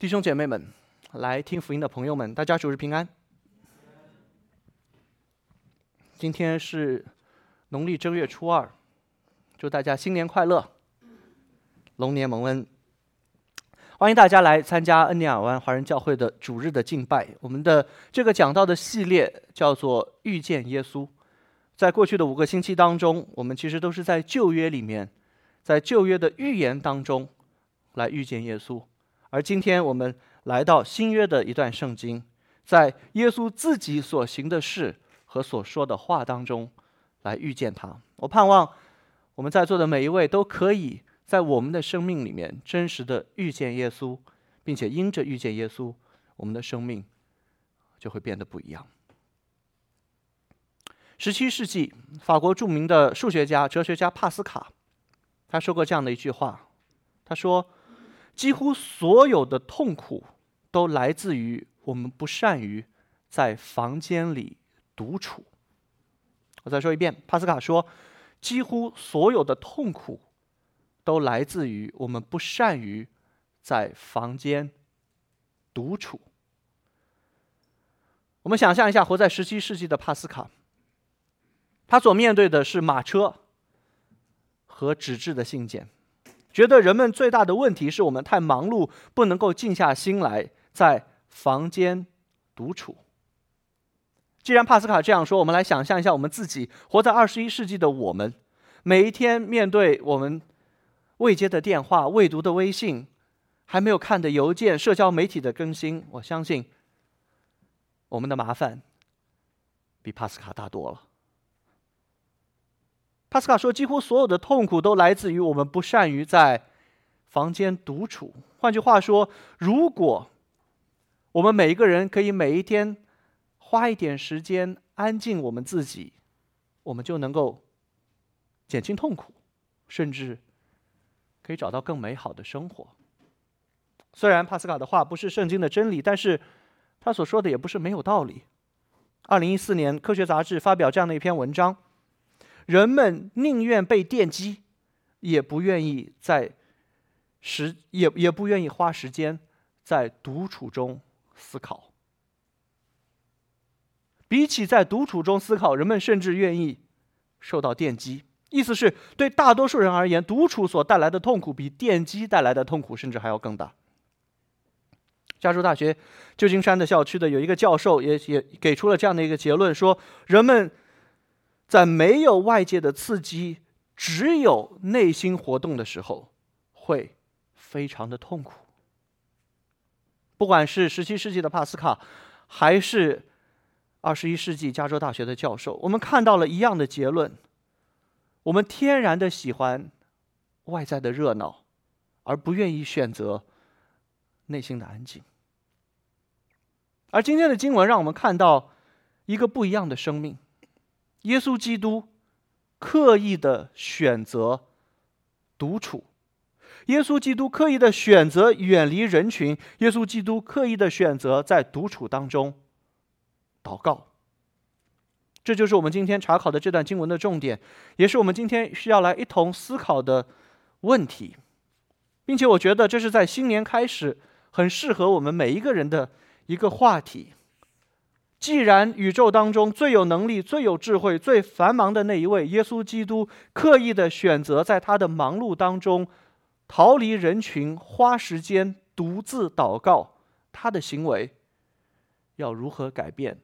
弟兄姐妹们，来听福音的朋友们，大家主日平安。今天是农历正月初二，祝大家新年快乐，龙年蒙恩。欢迎大家来参加恩典尔湾华人教会的主日的敬拜。我们的这个讲到的系列叫做“遇见耶稣”。在过去的五个星期当中，我们其实都是在旧约里面，在旧约的预言当中来遇见耶稣。而今天我们来到新约的一段圣经，在耶稣自己所行的事和所说的话当中来遇见他。我盼望我们在座的每一位都可以在我们的生命里面真实的遇见耶稣，并且因着遇见耶稣，我们的生命就会变得不一样。十七世纪，法国著名的数学家、哲学家帕斯卡，他说过这样的一句话：“他说，几乎所有的痛苦都来自于我们不善于在房间里独处。”我再说一遍，帕斯卡说，几乎所有的痛苦都来自于我们不善于在房间独处。我们想象一下，活在十七世纪的帕斯卡。他所面对的是马车和纸质的信件，觉得人们最大的问题是我们太忙碌，不能够静下心来在房间独处。既然帕斯卡这样说，我们来想象一下，我们自己活在二十一世纪的我们，每一天面对我们未接的电话、未读的微信、还没有看的邮件、社交媒体的更新，我相信我们的麻烦比帕斯卡大多了。帕斯卡说：“几乎所有的痛苦都来自于我们不善于在房间独处。换句话说，如果我们每一个人可以每一天花一点时间安静我们自己，我们就能够减轻痛苦，甚至可以找到更美好的生活。虽然帕斯卡的话不是圣经的真理，但是他所说的也不是没有道理。二零一四年，《科学》杂志发表这样的一篇文章。”人们宁愿被电击，也不愿意在时也也不愿意花时间在独处中思考。比起在独处中思考，人们甚至愿意受到电击。意思是，对大多数人而言，独处所带来的痛苦比电击带来的痛苦甚至还要更大。加州大学旧金山的校区的有一个教授也也给出了这样的一个结论：说人们。在没有外界的刺激，只有内心活动的时候，会非常的痛苦。不管是十七世纪的帕斯卡，还是二十一世纪加州大学的教授，我们看到了一样的结论：我们天然的喜欢外在的热闹，而不愿意选择内心的安静。而今天的经文让我们看到一个不一样的生命。耶稣基督刻意的选择独处，耶稣基督刻意的选择远离人群，耶稣基督刻意的选择在独处当中祷告。这就是我们今天查考的这段经文的重点，也是我们今天需要来一同思考的问题，并且我觉得这是在新年开始很适合我们每一个人的一个话题。既然宇宙当中最有能力、最有智慧、最繁忙的那一位耶稣基督，刻意的选择在他的忙碌当中逃离人群，花时间独自祷告，他的行为要如何改变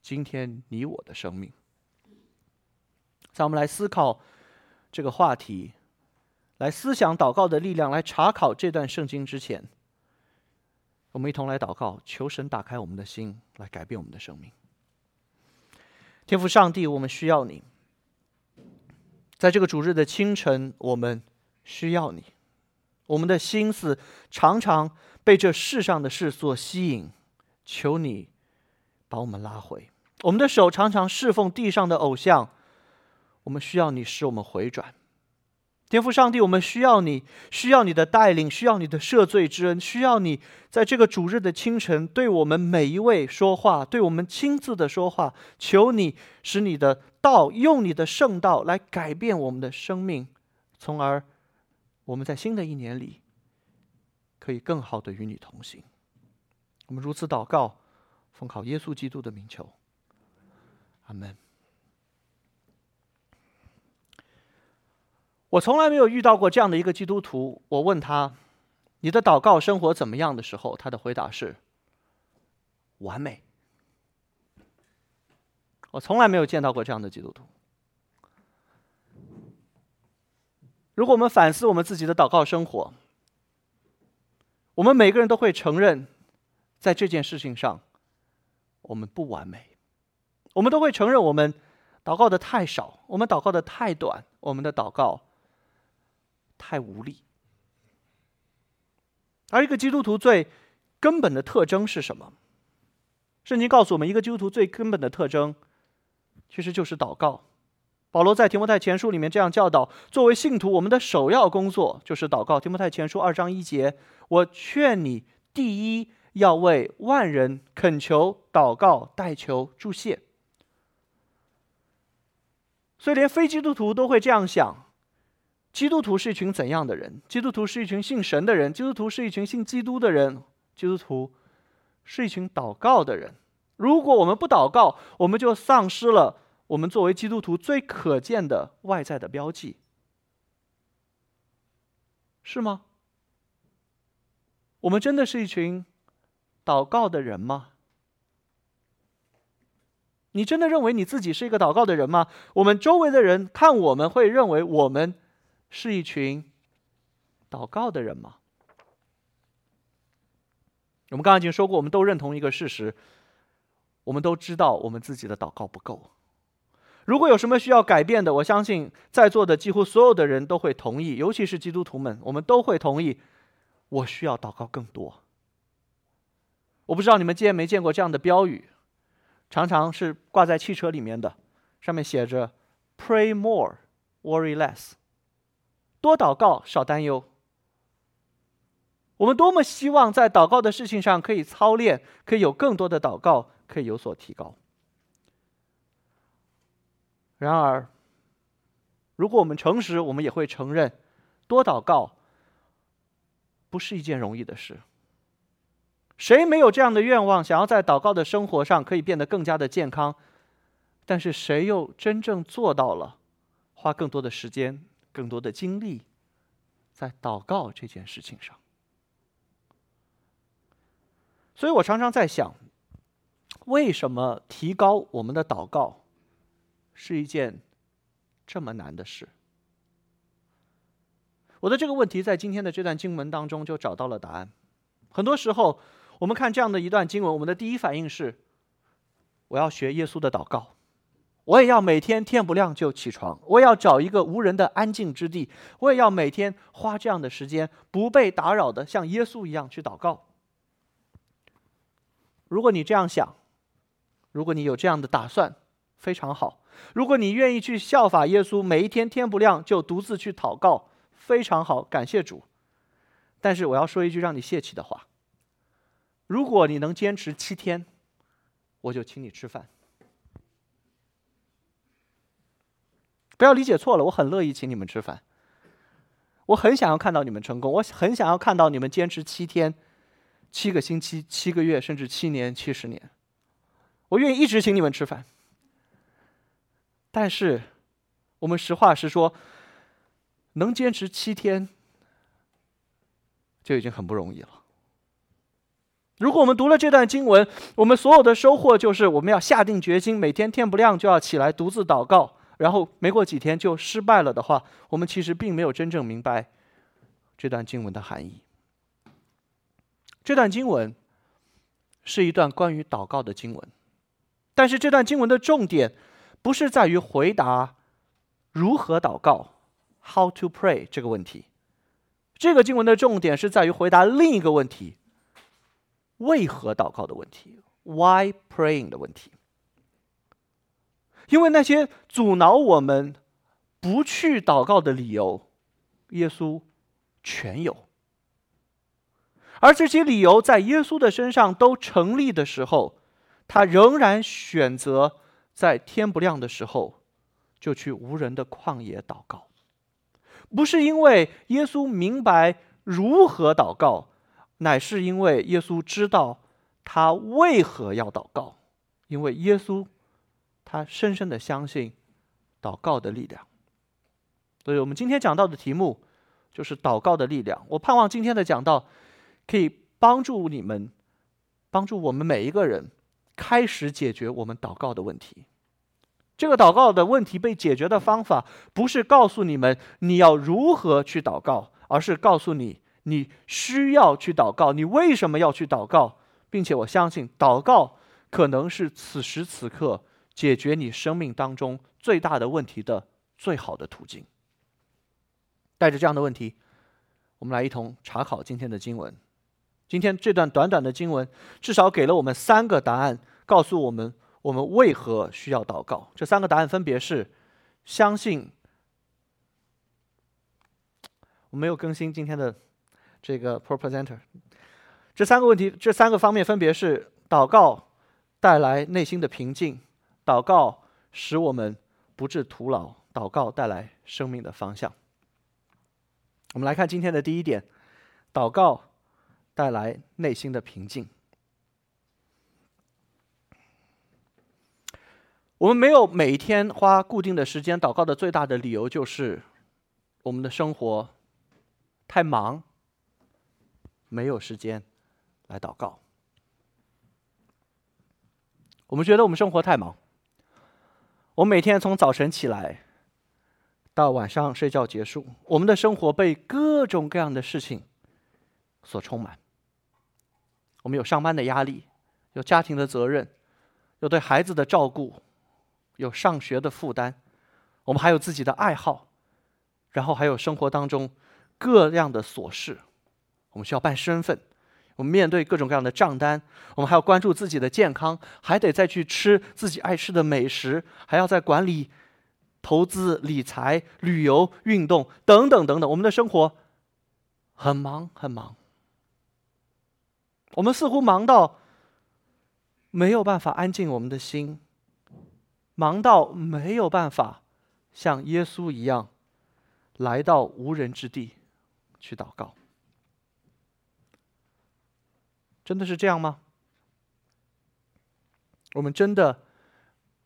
今天你我的生命？在我们来思考这个话题，来思想祷告的力量，来查考这段圣经之前。我们一同来祷告，求神打开我们的心，来改变我们的生命。天父上帝，我们需要你。在这个主日的清晨，我们需要你。我们的心思常常被这世上的事所吸引，求你把我们拉回。我们的手常常侍奉地上的偶像，我们需要你使我们回转。天父上帝，我们需要你，需要你的带领，需要你的赦罪之恩，需要你在这个主日的清晨对我们每一位说话，对我们亲自的说话。求你使你的道用你的圣道来改变我们的生命，从而我们在新的一年里可以更好的与你同行。我们如此祷告，奉靠耶稣基督的名求，阿门。我从来没有遇到过这样的一个基督徒。我问他：“你的祷告生活怎么样的时候？”他的回答是：“完美。”我从来没有见到过这样的基督徒。如果我们反思我们自己的祷告生活，我们每个人都会承认，在这件事情上，我们不完美。我们都会承认，我们祷告的太少，我们祷告的太短，我们的祷告。太无力。而一个基督徒最根本的特征是什么？圣经告诉我们，一个基督徒最根本的特征，其实就是祷告。保罗在提摩太前书里面这样教导：作为信徒，我们的首要工作就是祷告。提摩太前书二章一节，我劝你，第一要为万人恳求、祷告、代求、祝谢。所以，连非基督徒都会这样想。基督徒是一群怎样的人？基督徒是一群信神的人。基督徒是一群信基督的人。基督徒是一群祷告的人。如果我们不祷告，我们就丧失了我们作为基督徒最可见的外在的标记，是吗？我们真的是一群祷告的人吗？你真的认为你自己是一个祷告的人吗？我们周围的人看我们会认为我们。是一群祷告的人吗？我们刚刚已经说过，我们都认同一个事实：我们都知道我们自己的祷告不够。如果有什么需要改变的，我相信在座的几乎所有的人都会同意，尤其是基督徒们，我们都会同意，我需要祷告更多。我不知道你们见没见过这样的标语，常常是挂在汽车里面的，上面写着 “Pray more, worry less”。多祷告，少担忧。我们多么希望在祷告的事情上可以操练，可以有更多的祷告，可以有所提高。然而，如果我们诚实，我们也会承认，多祷告不是一件容易的事。谁没有这样的愿望，想要在祷告的生活上可以变得更加的健康？但是，谁又真正做到了，花更多的时间？更多的精力在祷告这件事情上，所以我常常在想，为什么提高我们的祷告是一件这么难的事？我的这个问题在今天的这段经文当中就找到了答案。很多时候，我们看这样的一段经文，我们的第一反应是：我要学耶稣的祷告。我也要每天天不亮就起床，我也要找一个无人的安静之地，我也要每天花这样的时间，不被打扰的像耶稣一样去祷告。如果你这样想，如果你有这样的打算，非常好。如果你愿意去效法耶稣，每一天天不亮就独自去祷告，非常好，感谢主。但是我要说一句让你泄气的话：如果你能坚持七天，我就请你吃饭。不要理解错了，我很乐意请你们吃饭。我很想要看到你们成功，我很想要看到你们坚持七天、七个星期、七个月，甚至七年、七十年。我愿意一直请你们吃饭。但是，我们实话实说，能坚持七天就已经很不容易了。如果我们读了这段经文，我们所有的收获就是我们要下定决心，每天天不亮就要起来独自祷告。然后没过几天就失败了的话，我们其实并没有真正明白这段经文的含义。这段经文是一段关于祷告的经文，但是这段经文的重点不是在于回答如何祷告 （how to pray） 这个问题，这个经文的重点是在于回答另一个问题：为何祷告的问题 （why praying） 的问题。因为那些阻挠我们不去祷告的理由，耶稣全有。而这些理由在耶稣的身上都成立的时候，他仍然选择在天不亮的时候就去无人的旷野祷告，不是因为耶稣明白如何祷告，乃是因为耶稣知道他为何要祷告，因为耶稣他深深的相信祷告的力量。所以我们今天讲到的题目就是祷告的力量。我盼望今天的讲道可以帮助你们，帮助我们每一个人开始解决我们祷告的问题。这个祷告的问题被解决的方法，不是告诉你们你要如何去祷告，而是告诉你你需要去祷告，你为什么要去祷告，并且我相信祷告可能是此时此刻解决你生命当中最大的问题的最好的途径。带着这样的问题，我们来一同查考今天的经文。今天这段短短的经文，至少给了我们三个答案，告诉我们。我们为何需要祷告？这三个答案分别是：相信。我没有更新今天的这个 pro presenter。这三个问题，这三个方面分别是：祷告带来内心的平静，祷告使我们不致徒劳，祷告带来生命的方向。我们来看今天的第一点：祷告带来内心的平静。我们没有每一天花固定的时间祷告的最大的理由就是，我们的生活太忙，没有时间来祷告。我们觉得我们生活太忙，我每天从早晨起来到晚上睡觉结束，我们的生活被各种各样的事情所充满。我们有上班的压力，有家庭的责任，有对孩子的照顾。有上学的负担，我们还有自己的爱好，然后还有生活当中各样的琐事，我们需要办身份，我们面对各种各样的账单，我们还要关注自己的健康，还得再去吃自己爱吃的美食，还要在管理投资、理财、旅游、运动等等等等，我们的生活很忙很忙，我们似乎忙到没有办法安静我们的心。忙到没有办法像耶稣一样来到无人之地去祷告，真的是这样吗？我们真的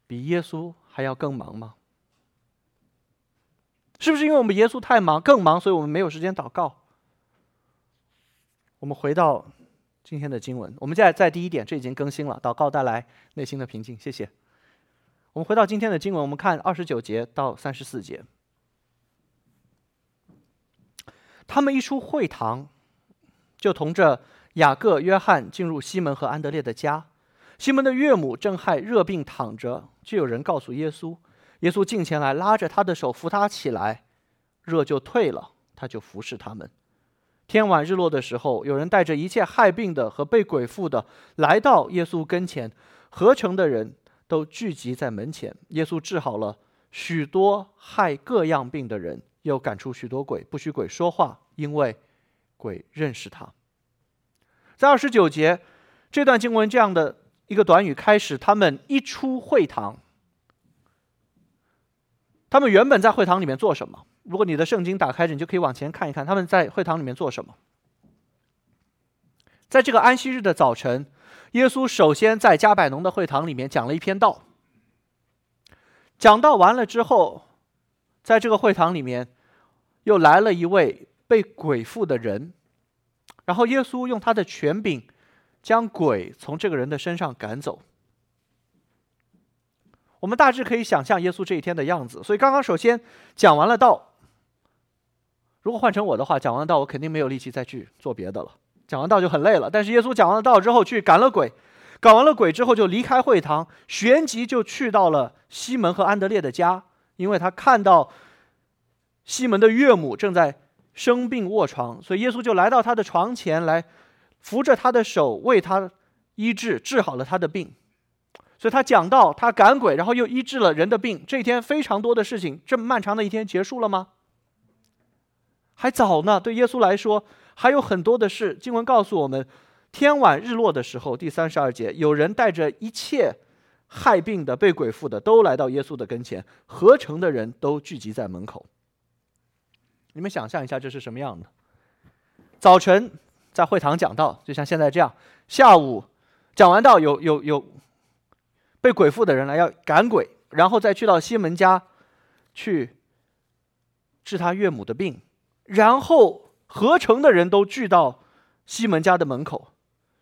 比耶稣还要更忙吗？是不是因为我们耶稣太忙更忙，所以我们没有时间祷告？我们回到今天的经文，我们在在第一点，这已经更新了，祷告带来内心的平静。谢谢。我们回到今天的经文，我们看二十九节到三十四节。他们一出会堂，就同着雅各、约翰进入西门和安德烈的家。西门的岳母正害热病躺着，就有人告诉耶稣。耶稣近前来，拉着他的手扶他起来，热就退了，他就服侍他们。天晚日落的时候，有人带着一切害病的和被鬼附的来到耶稣跟前，合成的人。都聚集在门前。耶稣治好了许多害各样病的人，又赶出许多鬼，不许鬼说话，因为鬼认识他。在二十九节这段经文这样的一个短语开始，他们一出会堂，他们原本在会堂里面做什么？如果你的圣经打开着，你就可以往前看一看，他们在会堂里面做什么。在这个安息日的早晨。耶稣首先在加百农的会堂里面讲了一篇道。讲道完了之后，在这个会堂里面，又来了一位被鬼附的人，然后耶稣用他的权柄，将鬼从这个人的身上赶走。我们大致可以想象耶稣这一天的样子。所以刚刚首先讲完了道，如果换成我的话，讲完道，我肯定没有力气再去做别的了。讲完道就很累了，但是耶稣讲完了道之后，去赶了鬼，赶完了鬼之后就离开会堂，旋即就去到了西门和安德烈的家，因为他看到西门的岳母正在生病卧床，所以耶稣就来到他的床前来扶着他的手为他医治，治好了他的病。所以他讲到他赶鬼，然后又医治了人的病。这一天非常多的事情，这么漫长的一天结束了吗？还早呢，对耶稣来说。还有很多的事，经文告诉我们，天晚日落的时候，第三十二节，有人带着一切害病的、被鬼附的，都来到耶稣的跟前，合成的人都聚集在门口。你们想象一下，这是什么样的？早晨，在会堂讲道，就像现在这样。下午讲完道，有有有被鬼附的人来要赶鬼，然后再去到西门家去治他岳母的病，然后合城的人都聚到西门家的门口，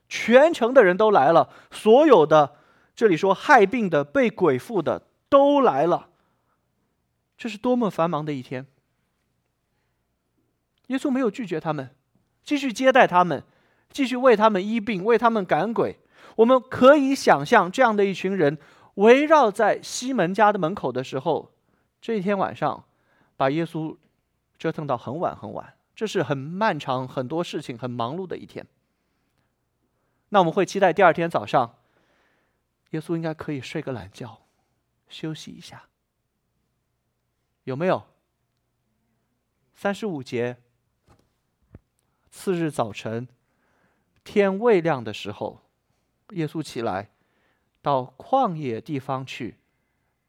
全城的人都来了，所有的这里说害病的、被鬼附的都来了。这是多么繁忙的一天！耶稣没有拒绝他们，继续接待他们。继续为他们医病，为他们赶鬼。我们可以想象，这样的一群人围绕在西门家的门口的时候，这一天晚上，把耶稣折腾到很晚很晚。这是很漫长、很多事情、很忙碌的一天。那我们会期待第二天早上，耶稣应该可以睡个懒觉，休息一下，有没有？三十五节，次日早晨。天未亮的时候，耶稣起来，到旷野地方去，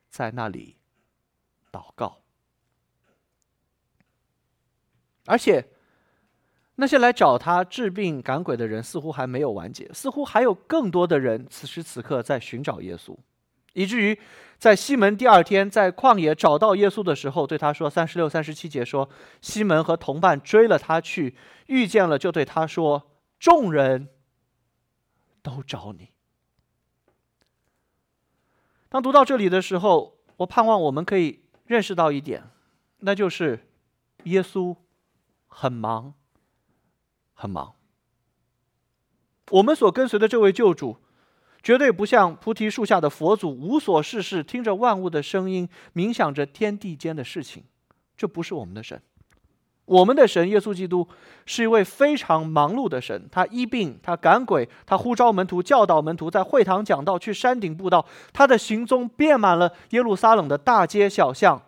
在那里祷告。而且，那些来找他治病赶鬼的人似乎还没有完结，似乎还有更多的人此时此刻在寻找耶稣，以至于在西门第二天在旷野找到耶稣的时候，对他说：“三十六、三十七节说，西门和同伴追了他去，遇见了，就对他说。”众人都找你。当读到这里的时候，我盼望我们可以认识到一点，那就是耶稣很忙，很忙。我们所跟随的这位救主，绝对不像菩提树下的佛祖，无所事事，听着万物的声音，冥想着天地间的事情。这不是我们的神。我们的神耶稣基督是一位非常忙碌的神，他医病，他赶鬼，他呼召门徒，教导门徒，在会堂讲道，去山顶布道，他的行踪遍满了耶路撒冷的大街小巷。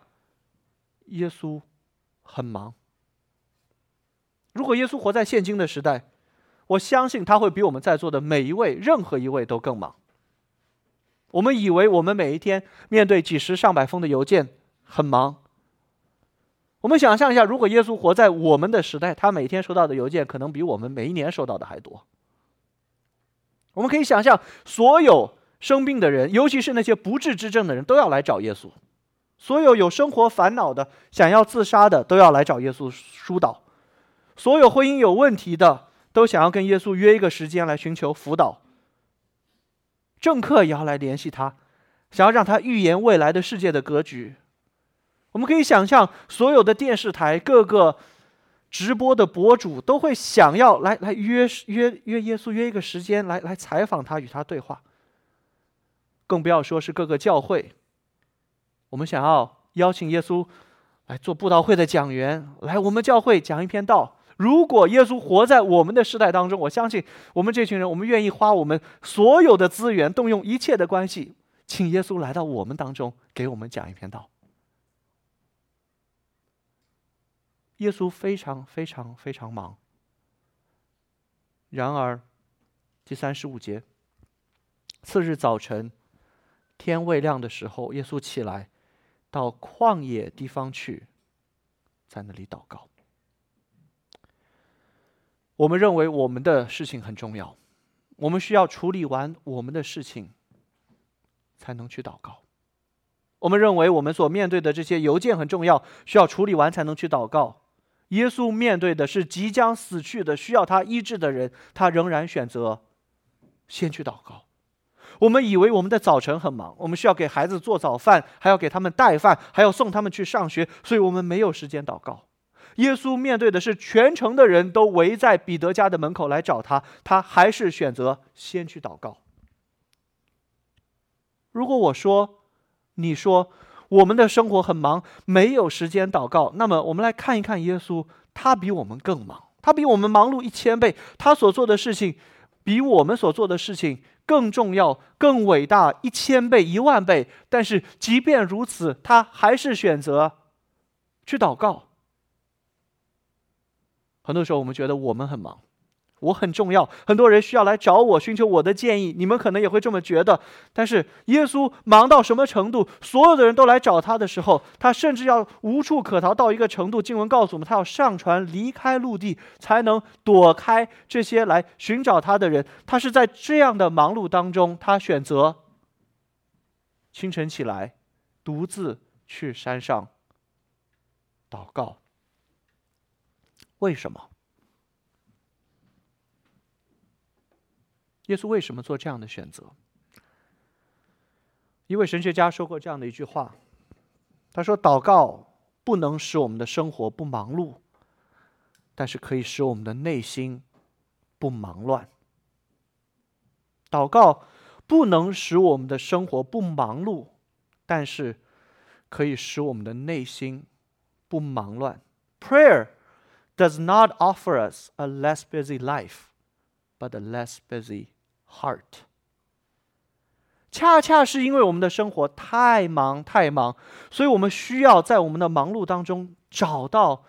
耶稣很忙。如果耶稣活在现今的时代，我相信他会比我们在座的每一位、任何一位都更忙。我们以为我们每一天面对几十上百封的邮件很忙。我们想象一下，如果耶稣活在我们的时代，他每天收到的邮件可能比我们每一年收到的还多。我们可以想象，所有生病的人，尤其是那些不治之症的人，都要来找耶稣；所有有生活烦恼的、想要自杀的，都要来找耶稣疏导；所有婚姻有问题的，都想要跟耶稣约一个时间来寻求辅导。政客也要来联系他，想要让他预言未来的世界的格局。我们可以想象，所有的电视台、各个直播的博主都会想要来来约约约耶稣约一个时间来来采访他，与他对话。更不要说是各个教会，我们想要邀请耶稣来做布道会的讲员，来我们教会讲一篇道。如果耶稣活在我们的时代当中，我相信我们这群人，我们愿意花我们所有的资源，动用一切的关系，请耶稣来到我们当中，给我们讲一篇道。耶稣非常非常非常忙。然而，第三十五节，次日早晨，天未亮的时候，耶稣起来，到旷野地方去，在那里祷告。我们认为我们的事情很重要，我们需要处理完我们的事情，才能去祷告。我们认为我们所面对的这些邮件很重要，需要处理完才能去祷告。耶稣面对的是即将死去的、需要他医治的人，他仍然选择先去祷告。我们以为我们的早晨很忙，我们需要给孩子做早饭，还要给他们带饭，还要送他们去上学，所以我们没有时间祷告。耶稣面对的是全城的人都围在彼得家的门口来找他，他还是选择先去祷告。如果我说，你说。我们的生活很忙，没有时间祷告。那么，我们来看一看耶稣，他比我们更忙，他比我们忙碌一千倍，他所做的事情比我们所做的事情更重要、更伟大一千倍、一万倍。但是，即便如此，他还是选择去祷告。很多时候，我们觉得我们很忙，我很重要，很多人需要来找我寻求我的建议。你们可能也会这么觉得。但是耶稣忙到什么程度？所有的人都来找他的时候，他甚至要无处可逃到一个程度。经文告诉我们，他要上船离开陆地，才能躲开这些来寻找他的人。他是在这样的忙碌当中，他选择清晨起来，独自去山上祷告。为什么？耶稣为什么做这样的选择？一位神学家说过这样的一句话，他说：“祷告不能使我们的生活不忙碌，但是可以使我们的内心不忙乱。祷告不能使我们的生活不忙碌，但是可以使我们的内心不忙乱。Prayer does not offer us a less busy life, but a less busy.” Heart，恰恰是因为我们的生活太忙太忙，所以我们需要在我们的忙碌当中找到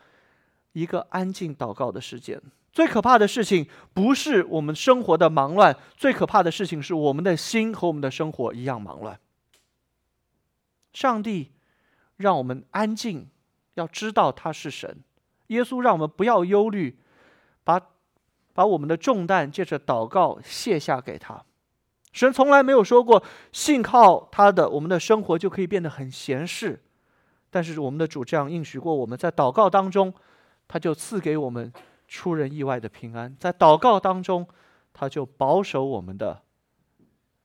一个安静祷告的时间。最可怕的事情不是我们生活的忙乱，最可怕的事情是我们的心和我们的生活一样忙乱。上帝让我们安静，要知道他是神。耶稣让我们不要忧虑，把。把我们的重担借着祷告卸下给他。神从来没有说过，信靠他的，我们的生活就可以变得很闲适。但是我们的主这样应许过我们，在祷告当中，他就赐给我们出人意外的平安。在祷告当中，他就保守我们的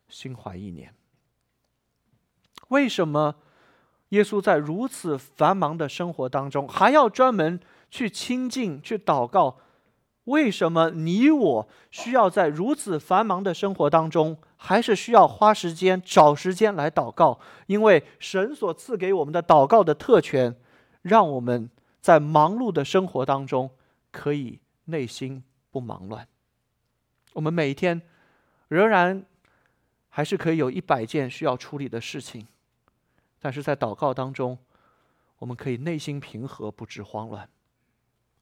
心怀意念。为什么耶稣在如此繁忙的生活当中，还要专门去亲近、去祷告？为什么你我需要在如此繁忙的生活当中，还是需要花时间找时间来祷告？因为神所赐给我们的祷告的特权，让我们在忙碌的生活当中可以内心不忙乱。我们每一天仍然还是可以有一百件需要处理的事情，但是在祷告当中，我们可以内心平和，不致慌乱。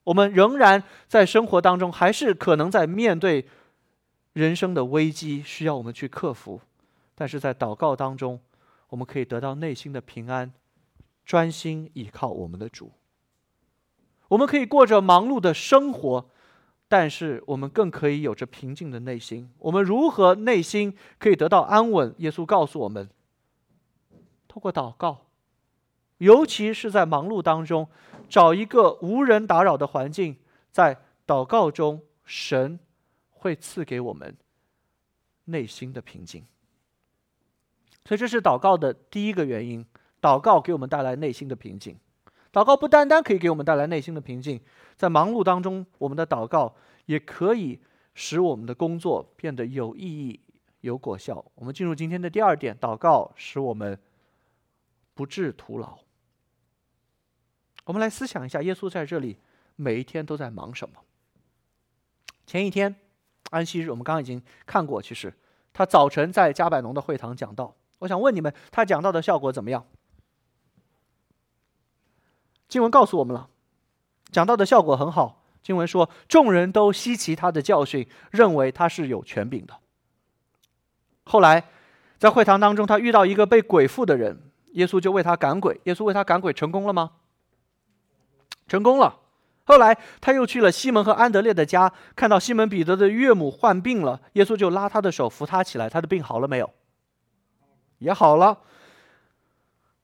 我们仍然在生活当中，还是可能在面对人生的危机，需要我们去克服。但是在祷告当中，我们可以得到内心的平安，专心倚靠我们的主。我们可以过着忙碌的生活，但是我们更可以有着平静的内心。我们如何内心可以得到安稳？耶稣告诉我们：透过祷告。尤其是在忙碌当中，找一个无人打扰的环境，在祷告中，神会赐给我们内心的平静。所以，这是祷告的第一个原因。祷告给我们带来内心的平静。祷告不单单可以给我们带来内心的平静，在忙碌当中，我们的祷告也可以使我们的工作变得有意义、有果效。我们进入今天的第二点：祷告使我们不致徒劳。我们来思想一下，耶稣在这里每一天都在忙什么？前一天安息日，我们刚刚已经看过，其实他早晨在加百农的会堂讲道。我想问你们，他讲道的效果怎么样？经文告诉我们了，讲道的效果很好。经文说，众人都稀奇他的教训，认为他是有权柄的。后来在会堂当中，他遇到一个被鬼附的人，耶稣就为他赶鬼。耶稣为他赶鬼成功了吗？成功了。后来他又去了西门和安德烈的家，看到西门彼得的岳母患病了，耶稣就拉他的手扶他起来。他的病好了没有？也好了。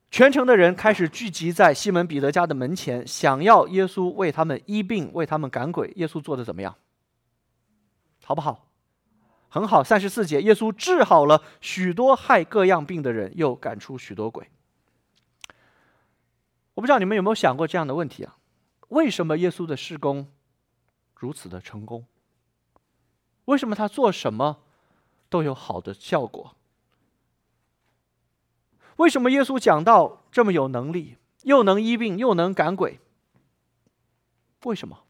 全城的人开始聚集在西门彼得家的门前，想要耶稣为他们医病，为他们赶鬼。耶稣做的怎么样？好不好？很好。三十四节，耶稣治好了许多害各样病的人，又赶出许多鬼。我不知道你们有没有想过这样的问题啊？为什么耶稣的施工如此的成功？为什么他做什么都有好的效果？为什么耶稣讲道这么有能力，又能医病，又能赶鬼？为什么？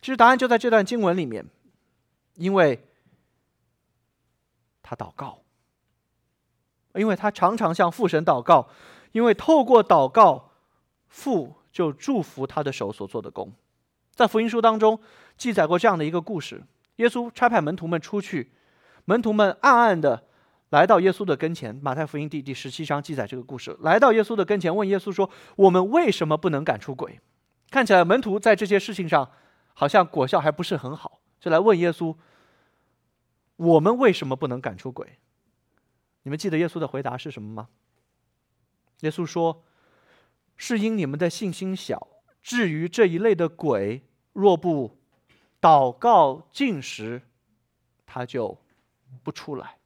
其实答案就在这段经文里面，因为他祷告，因为他常常向父神祷告。因为透过祷告，父就祝福他的手所做的工。在福音书当中记载过这样的一个故事：耶稣差派门徒们出去，门徒们暗暗的来到耶稣的跟前。马太福音第第十七章记载这个故事：来到耶稣的跟前，问耶稣说：“我们为什么不能赶出鬼？”看起来门徒在这些事情上好像果效还不是很好，就来问耶稣：“我们为什么不能赶出鬼？”你们记得耶稣的回答是什么吗？耶稣说：“是因你们的信心小。至于这一类的鬼，若不祷告进食，他就不出来。”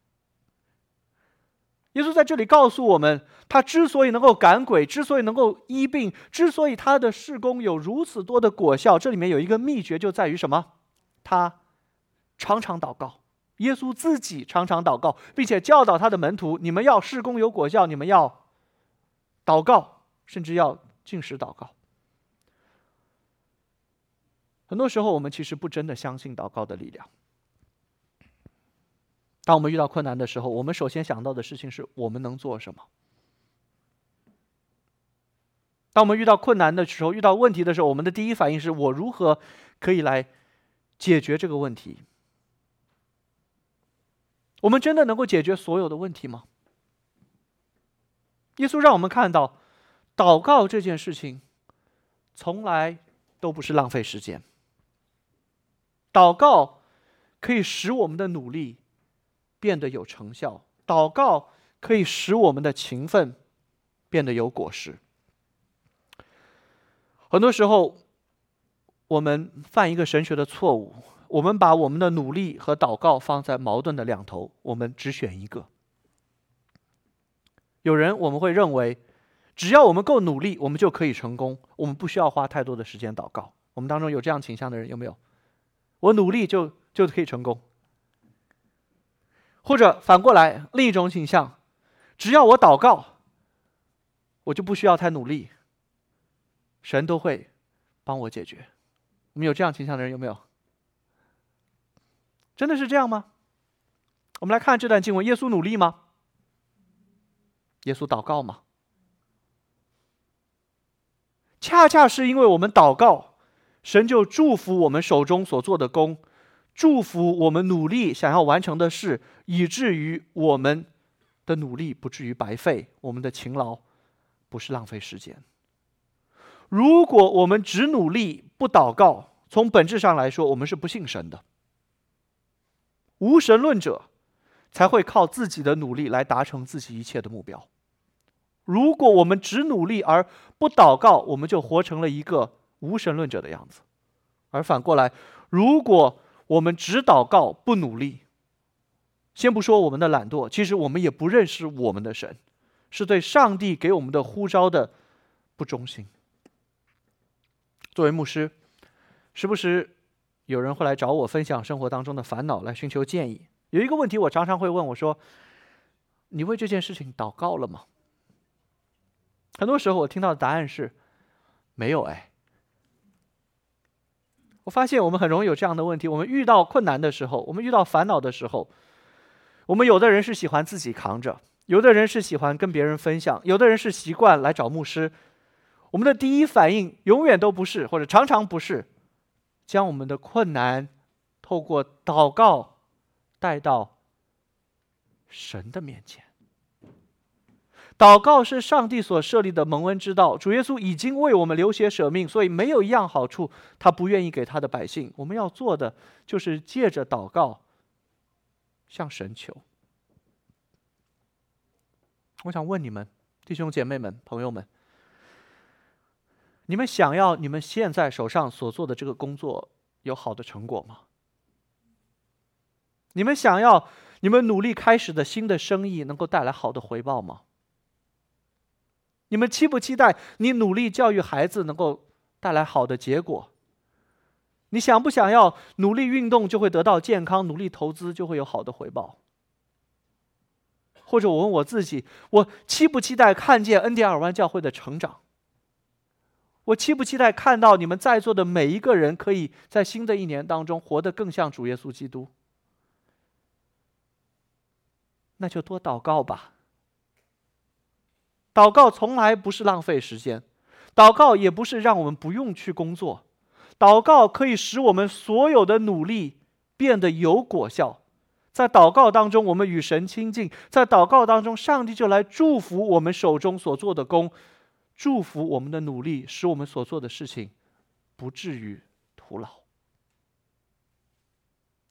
耶稣在这里告诉我们，他之所以能够赶鬼，之所以能够医病，之所以他的事工有如此多的果效，这里面有一个秘诀，就在于什么？他常常祷告。耶稣自己常常祷告，并且教导他的门徒：你们要事工有果效，你们要祷告，甚至要进食祷告。很多时候，我们其实不真的相信祷告的力量。当我们遇到困难的时候，我们首先想到的事情是我们能做什么。当我们遇到困难的时候，遇到问题的时候，我们的第一反应是我如何可以来解决这个问题？我们真的能够解决所有的问题吗？耶稣让我们看到，祷告这件事情从来都不是浪费时间。祷告可以使我们的努力。变得有成效，祷告可以使我们的勤奋变得有果实。很多时候，我们犯一个神学的错误，我们把我们的努力和祷告放在矛盾的两头，我们只选一个。有人我们会认为，只要我们够努力，我们就可以成功，我们不需要花太多的时间祷告。我们当中有这样倾向的人有没有？我努力就就可以成功。或者反过来，另一种倾向，只要我祷告，我就不需要太努力，神都会帮我解决。我们有这样倾向的人有没有？真的是这样吗？我们来看这段经文：耶稣努力吗？耶稣祷告吗？恰恰是因为我们祷告，神就祝福我们手中所做的工。祝福我们努力想要完成的事，以至于我们的努力不至于白费，我们的勤劳不是浪费时间。如果我们只努力不祷告，从本质上来说，我们是不信神的。无神论者才会靠自己的努力来达成自己一切的目标。如果我们只努力而不祷告，我们就活成了一个无神论者的样子。而反过来，如果我们只祷告不努力，先不说我们的懒惰，其实我们也不认识我们的神，是对上帝给我们的呼召的不忠心。作为牧师，时不时有人会来找我分享生活当中的烦恼，来寻求建议。有一个问题，我常常会问我说：“你为这件事情祷告了吗？”很多时候我听到的答案是：“没有。”哎。我发现我们很容易有这样的问题：我们遇到困难的时候，我们遇到烦恼的时候，我们有的人是喜欢自己扛着，有的人是喜欢跟别人分享，有的人是习惯来找牧师。我们的第一反应永远都不是，或者常常不是，将我们的困难透过祷告带到神的面前。祷告是上帝所设立的蒙恩之道。主耶稣已经为我们流血舍命，所以没有一样好处他不愿意给他的百姓。我们要做的就是借着祷告向神求。我想问你们，弟兄姐妹们、朋友们，你们想要你们现在手上所做的这个工作有好的成果吗？你们想要你们努力开始的新的生意能够带来好的回报吗？你们期不期待你努力教育孩子能够带来好的结果？你想不想要努力运动就会得到健康，努力投资就会有好的回报？或者我问我自己：我期不期待看见恩典尔湾教会的成长？我期不期待看到你们在座的每一个人可以在新的一年当中活得更像主耶稣基督？那就多祷告吧。祷告从来不是浪费时间，祷告也不是让我们不用去工作，祷告可以使我们所有的努力变得有果效。在祷告当中，我们与神亲近；在祷告当中，上帝就来祝福我们手中所做的工，祝福我们的努力，使我们所做的事情不至于徒劳。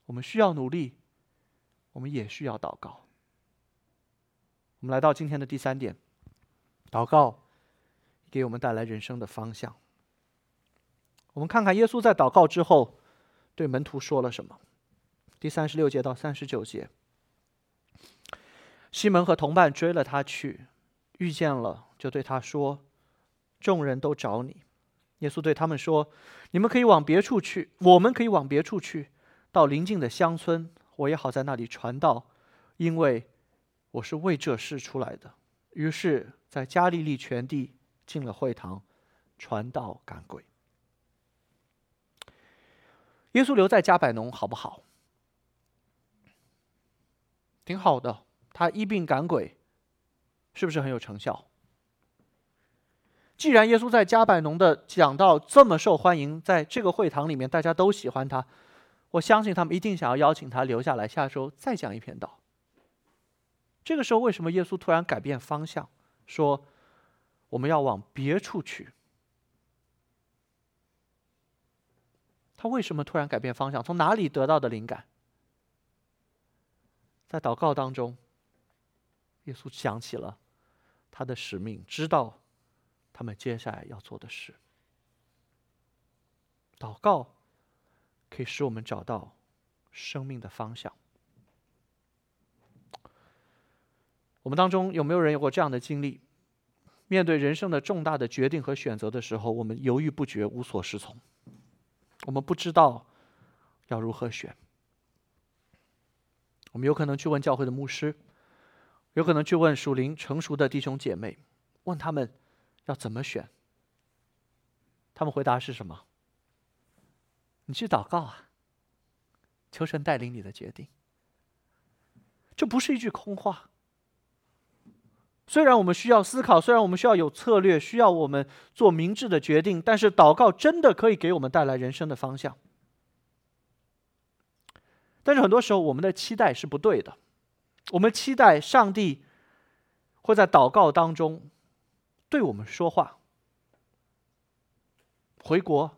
我们需要努力，我们也需要祷告。我们来到今天的第三点，祷告给我们带来人生的方向。我们看看耶稣在祷告之后对门徒说了什么。第三十六节到三十九节，西门和同伴追了他去，遇见了，就对他说：“众人都找你。”耶稣对他们说：“你们可以往别处去，我们可以往别处去，到邻近的乡村，我也好在那里传道，因为我是为这事出来的。”于是，在加利利全地进了会堂，传道赶鬼。耶稣留在加百农好不好？挺好的，他医病赶鬼，是不是很有成效？既然耶稣在加百农的讲道这么受欢迎，在这个会堂里面大家都喜欢他，我相信他们一定想要邀请他留下来，下周再讲一篇道。这个时候，为什么耶稣突然改变方向，说我们要往别处去？他为什么突然改变方向？从哪里得到的灵感？在祷告当中，耶稣想起了他的使命，知道他们接下来要做的事。祷告可以使我们找到生命的方向。我们当中有没有人有过这样的经历？面对人生的重大的决定和选择的时候，我们犹豫不决，无所适从，我们不知道要如何选。我们有可能去问教会的牧师，有可能去问属灵成熟的弟兄姐妹，问他们要怎么选。他们回答是什么？你去祷告啊，求神带领你的决定。这不是一句空话。虽然我们需要思考，虽然我们需要有策略，需要我们做明智的决定，但是祷告真的可以给我们带来人生的方向。但是很多时候，我们的期待是不对的。我们期待上帝会在祷告当中对我们说话：回国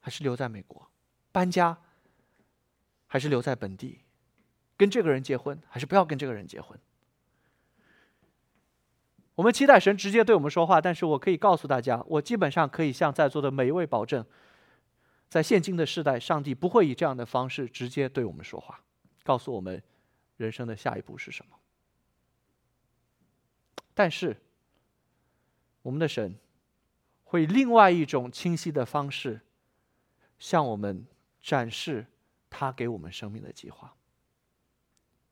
还是留在美国？搬家还是留在本地？跟这个人结婚还是不要跟这个人结婚？我们期待神直接对我们说话，但是我可以告诉大家，我基本上可以向在座的每一位保证。在现今的时代，上帝不会以这样的方式直接对我们说话，告诉我们人生的下一步是什么。但是，我们的神会另外一种清晰的方式向我们展示他给我们生命的计划。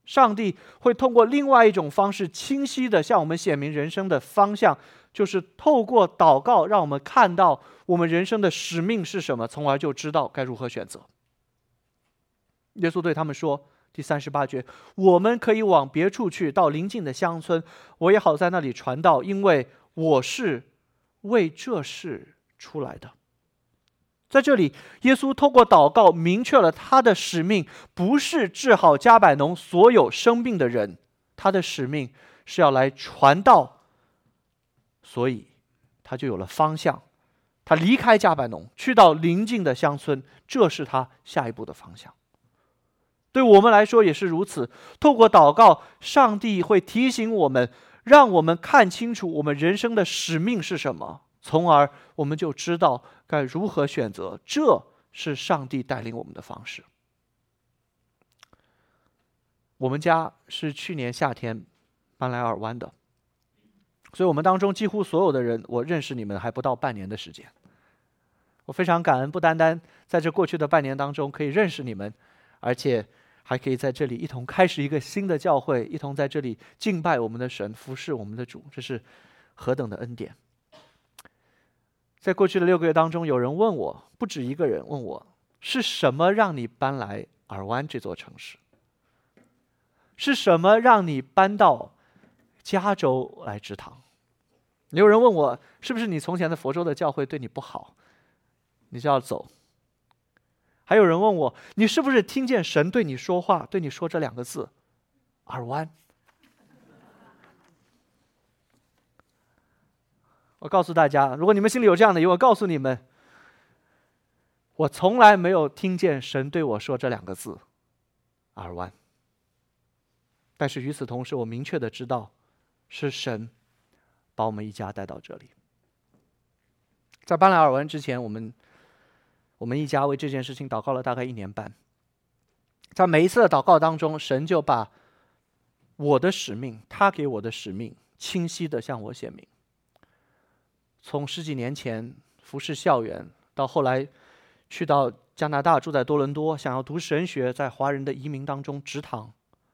上帝会通过另外一种方式，清晰的向我们显明人生的方向。就是透过祷告，让我们看到我们人生的使命是什么，从而就知道该如何选择。耶稣对他们说：“第三十八节，我们可以往别处去，到邻近的乡村，我也好在那里传道，因为我是为这事出来的。”在这里，耶稣透过祷告明确了他的使命，不是治好加百农所有生病的人，他的使命是要来传道。所以，他就有了方向。他离开加百农，去到邻近的乡村，这是他下一步的方向。对我们来说也是如此。透过祷告，上帝会提醒我们，让我们看清楚我们人生的使命是什么，从而我们就知道该如何选择。这是上帝带领我们的方式。我们家是去年夏天搬来尔湾的。所以，我们当中几乎所有的人，我认识你们还不到半年的时间。我非常感恩，不单单在这过去的半年当中可以认识你们，而且还可以在这里一同开始一个新的教会，一同在这里敬拜我们的神，服侍我们的主，这是何等的恩典！在过去的六个月当中，有人问我，不止一个人问我，是什么让你搬来尔湾这座城市？是什么让你搬到加州来职堂？有人问我，是不是你从前的佛州的教会对你不好？你就要走。还有人问我，你是不是听见神对你说话，对你说这两个字，耳湾？我告诉大家，如果你们心里有这样的疑问，我告诉你们，我从来没有听见神对我说这两个字，耳弯。但是与此同时，我明确的知道，是神把我们一家带到这里。在搬来耳湾之前，我们我们一家为这件事情祷告了大概一年半。在每一次的祷告当中，神就把我的使命，他给我的使命，清晰的向我显明。从十几年前服侍校园，到后来去到加拿大，住在多伦多，想要读神学，在华人的移民当中直堂，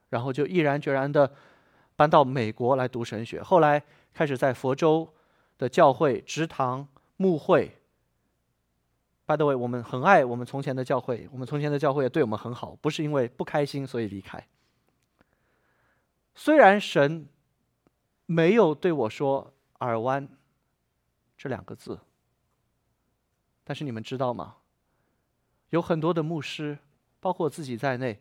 然后就毅然决然的搬到美国来读神学。后来开始在佛州的教会直堂牧会。By the way，我们很爱我们从前的教会，我们从前的教会也对我们很好，不是因为不开心所以离开。虽然神没有对我说耳湾。这两个字，但是你们知道吗？有很多的牧师，包括我自己在内，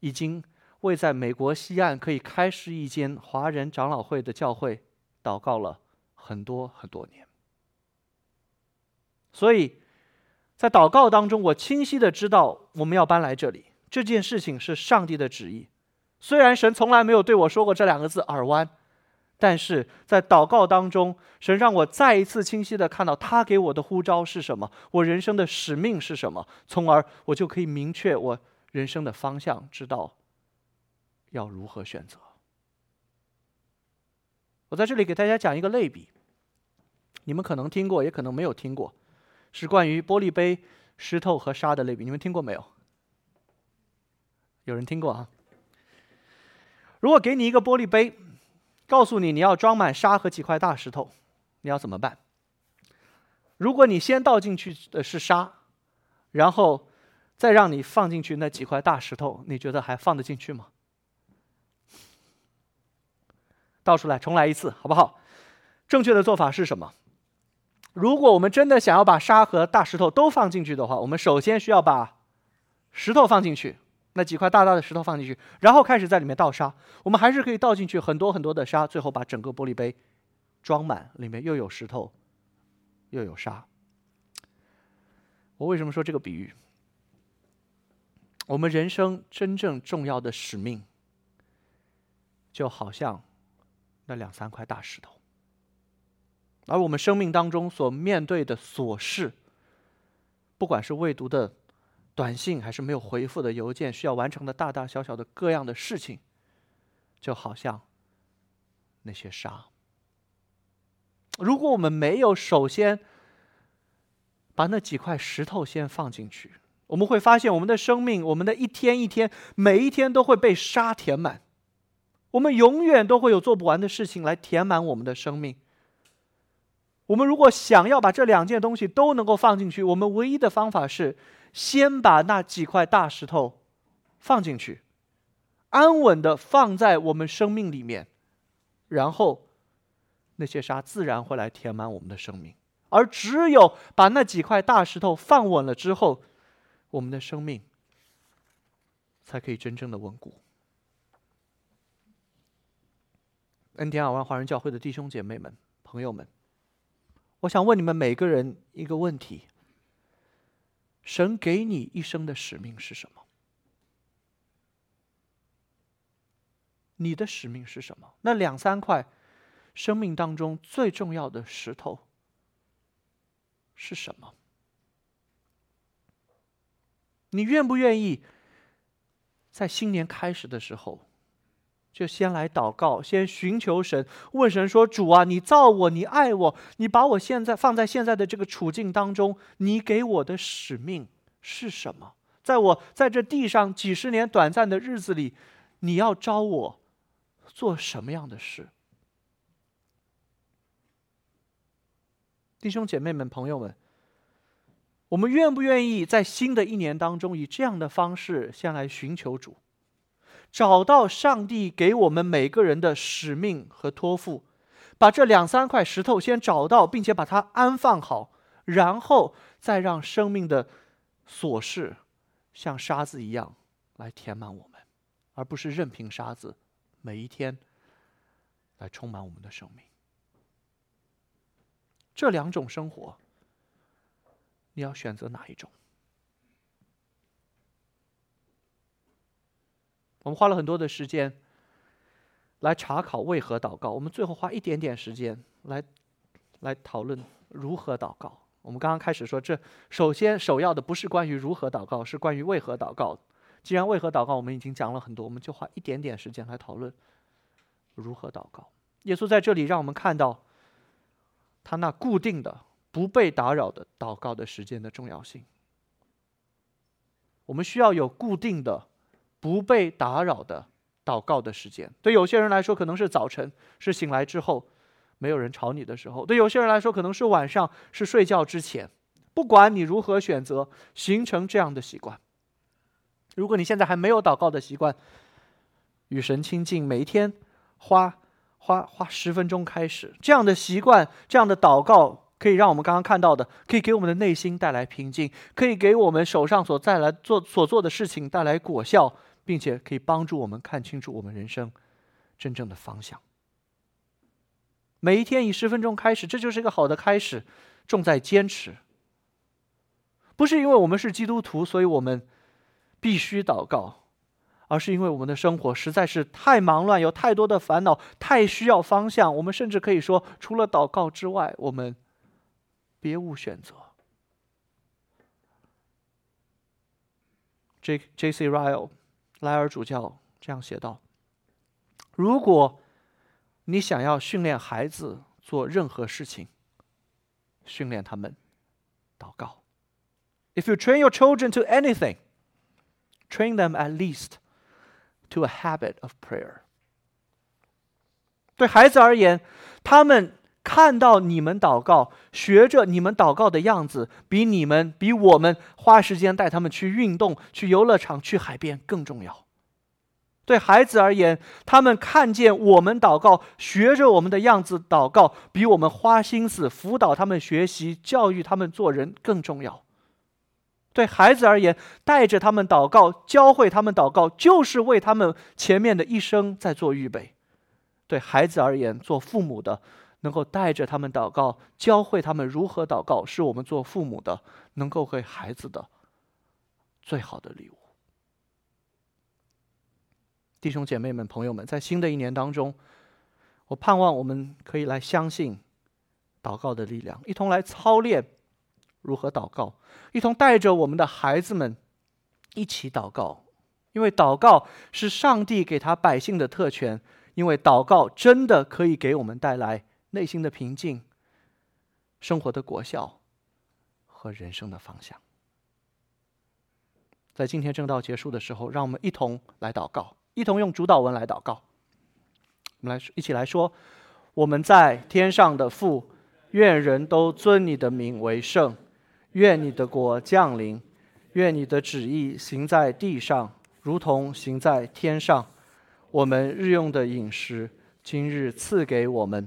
已经为在美国西岸可以开设一间华人长老会的教会祷告了很多很多年。所以，在祷告当中，我清晰的知道我们要搬来这里，这件事情是上帝的旨意。虽然神从来没有对我说过这两个字“耳湾”。但是在祷告当中，神让我再一次清晰的看到他给我的呼召是什么，我人生的使命是什么，从而我就可以明确我人生的方向，知道要如何选择。我在这里给大家讲一个类比，你们可能听过，也可能没有听过，是关于玻璃杯、石头和沙的类比。你们听过没有？有人听过啊？如果给你一个玻璃杯。告诉你，你要装满沙和几块大石头，你要怎么办？如果你先倒进去的是沙，然后再让你放进去那几块大石头，你觉得还放得进去吗？倒出来，重来一次，好不好？正确的做法是什么？如果我们真的想要把沙和大石头都放进去的话，我们首先需要把石头放进去。那几块大大的石头放进去，然后开始在里面倒沙。我们还是可以倒进去很多很多的沙，最后把整个玻璃杯装满，里面又有石头，又有沙。我为什么说这个比喻？我们人生真正重要的使命，就好像那两三块大石头，而我们生命当中所面对的琐事，不管是未读的。短信还是没有回复的邮件，需要完成的大大小小的各样的事情，就好像那些沙。如果我们没有首先把那几块石头先放进去，我们会发现我们的生命，我们的一天一天，每一天都会被沙填满。我们永远都会有做不完的事情来填满我们的生命。我们如果想要把这两件东西都能够放进去，我们唯一的方法是。先把那几块大石头放进去，安稳的放在我们生命里面，然后那些沙自然会来填满我们的生命。而只有把那几块大石头放稳了之后，我们的生命才可以真正的稳固。恩典尔湾华人教会的弟兄姐妹们、朋友们，我想问你们每个人一个问题。神给你一生的使命是什么？你的使命是什么？那两三块生命当中最重要的石头是什么？你愿不愿意在新年开始的时候？就先来祷告，先寻求神，问神说：“主啊，你造我，你爱我，你把我现在放在现在的这个处境当中，你给我的使命是什么？在我在这地上几十年短暂的日子里，你要招我做什么样的事？”弟兄姐妹们、朋友们，我们愿不愿意在新的一年当中，以这样的方式先来寻求主？找到上帝给我们每个人的使命和托付，把这两三块石头先找到，并且把它安放好，然后再让生命的琐事像沙子一样来填满我们，而不是任凭沙子每一天来充满我们的生命。这两种生活，你要选择哪一种？我们花了很多的时间来查考为何祷告，我们最后花一点点时间来来讨论如何祷告。我们刚刚开始说，这首先首要的不是关于如何祷告，是关于为何祷告。既然为何祷告我们已经讲了很多，我们就花一点点时间来讨论如何祷告。耶稣在这里让我们看到他那固定的、不被打扰的祷告的时间的重要性。我们需要有固定的。不被打扰的祷告的时间，对有些人来说可能是早晨，是醒来之后没有人吵你的时候；对有些人来说可能是晚上，是睡觉之前。不管你如何选择，形成这样的习惯。如果你现在还没有祷告的习惯，与神亲近，每一天花花花十分钟开始这样的习惯，这样的祷告。可以让我们刚刚看到的，可以给我们的内心带来平静，可以给我们手上所带来做所做的事情带来果效，并且可以帮助我们看清楚我们人生真正的方向。每一天以十分钟开始，这就是一个好的开始，重在坚持。不是因为我们是基督徒，所以我们必须祷告，而是因为我们的生活实在是太忙乱，有太多的烦恼，太需要方向。我们甚至可以说，除了祷告之外，我们。别无选择。J J C Ryle 莱尔主教这样写道：“如果你想要训练孩子做任何事情，训练他们祷告。If you train your children to anything, train them at least to a habit of prayer。”对孩子而言，他们。看到你们祷告，学着你们祷告的样子，比你们比我们花时间带他们去运动、去游乐场、去海边更重要。对孩子而言，他们看见我们祷告，学着我们的样子祷告，比我们花心思辅导他们学习、教育他们做人更重要。对孩子而言，带着他们祷告、教会他们祷告，就是为他们前面的一生在做预备。对孩子而言，做父母的。能够带着他们祷告，教会他们如何祷告，是我们做父母的能够给孩子的最好的礼物。弟兄姐妹们、朋友们，在新的一年当中，我盼望我们可以来相信祷告的力量，一同来操练如何祷告，一同带着我们的孩子们一起祷告，因为祷告是上帝给他百姓的特权，因为祷告真的可以给我们带来。内心的平静，生活的果效和人生的方向。在今天正道结束的时候，让我们一同来祷告，一同用主祷文来祷告。我们来一起来说：“我们在天上的父，愿人都尊你的名为圣。愿你的国降临。愿你的旨意行在地上，如同行在天上。我们日用的饮食，今日赐给我们。”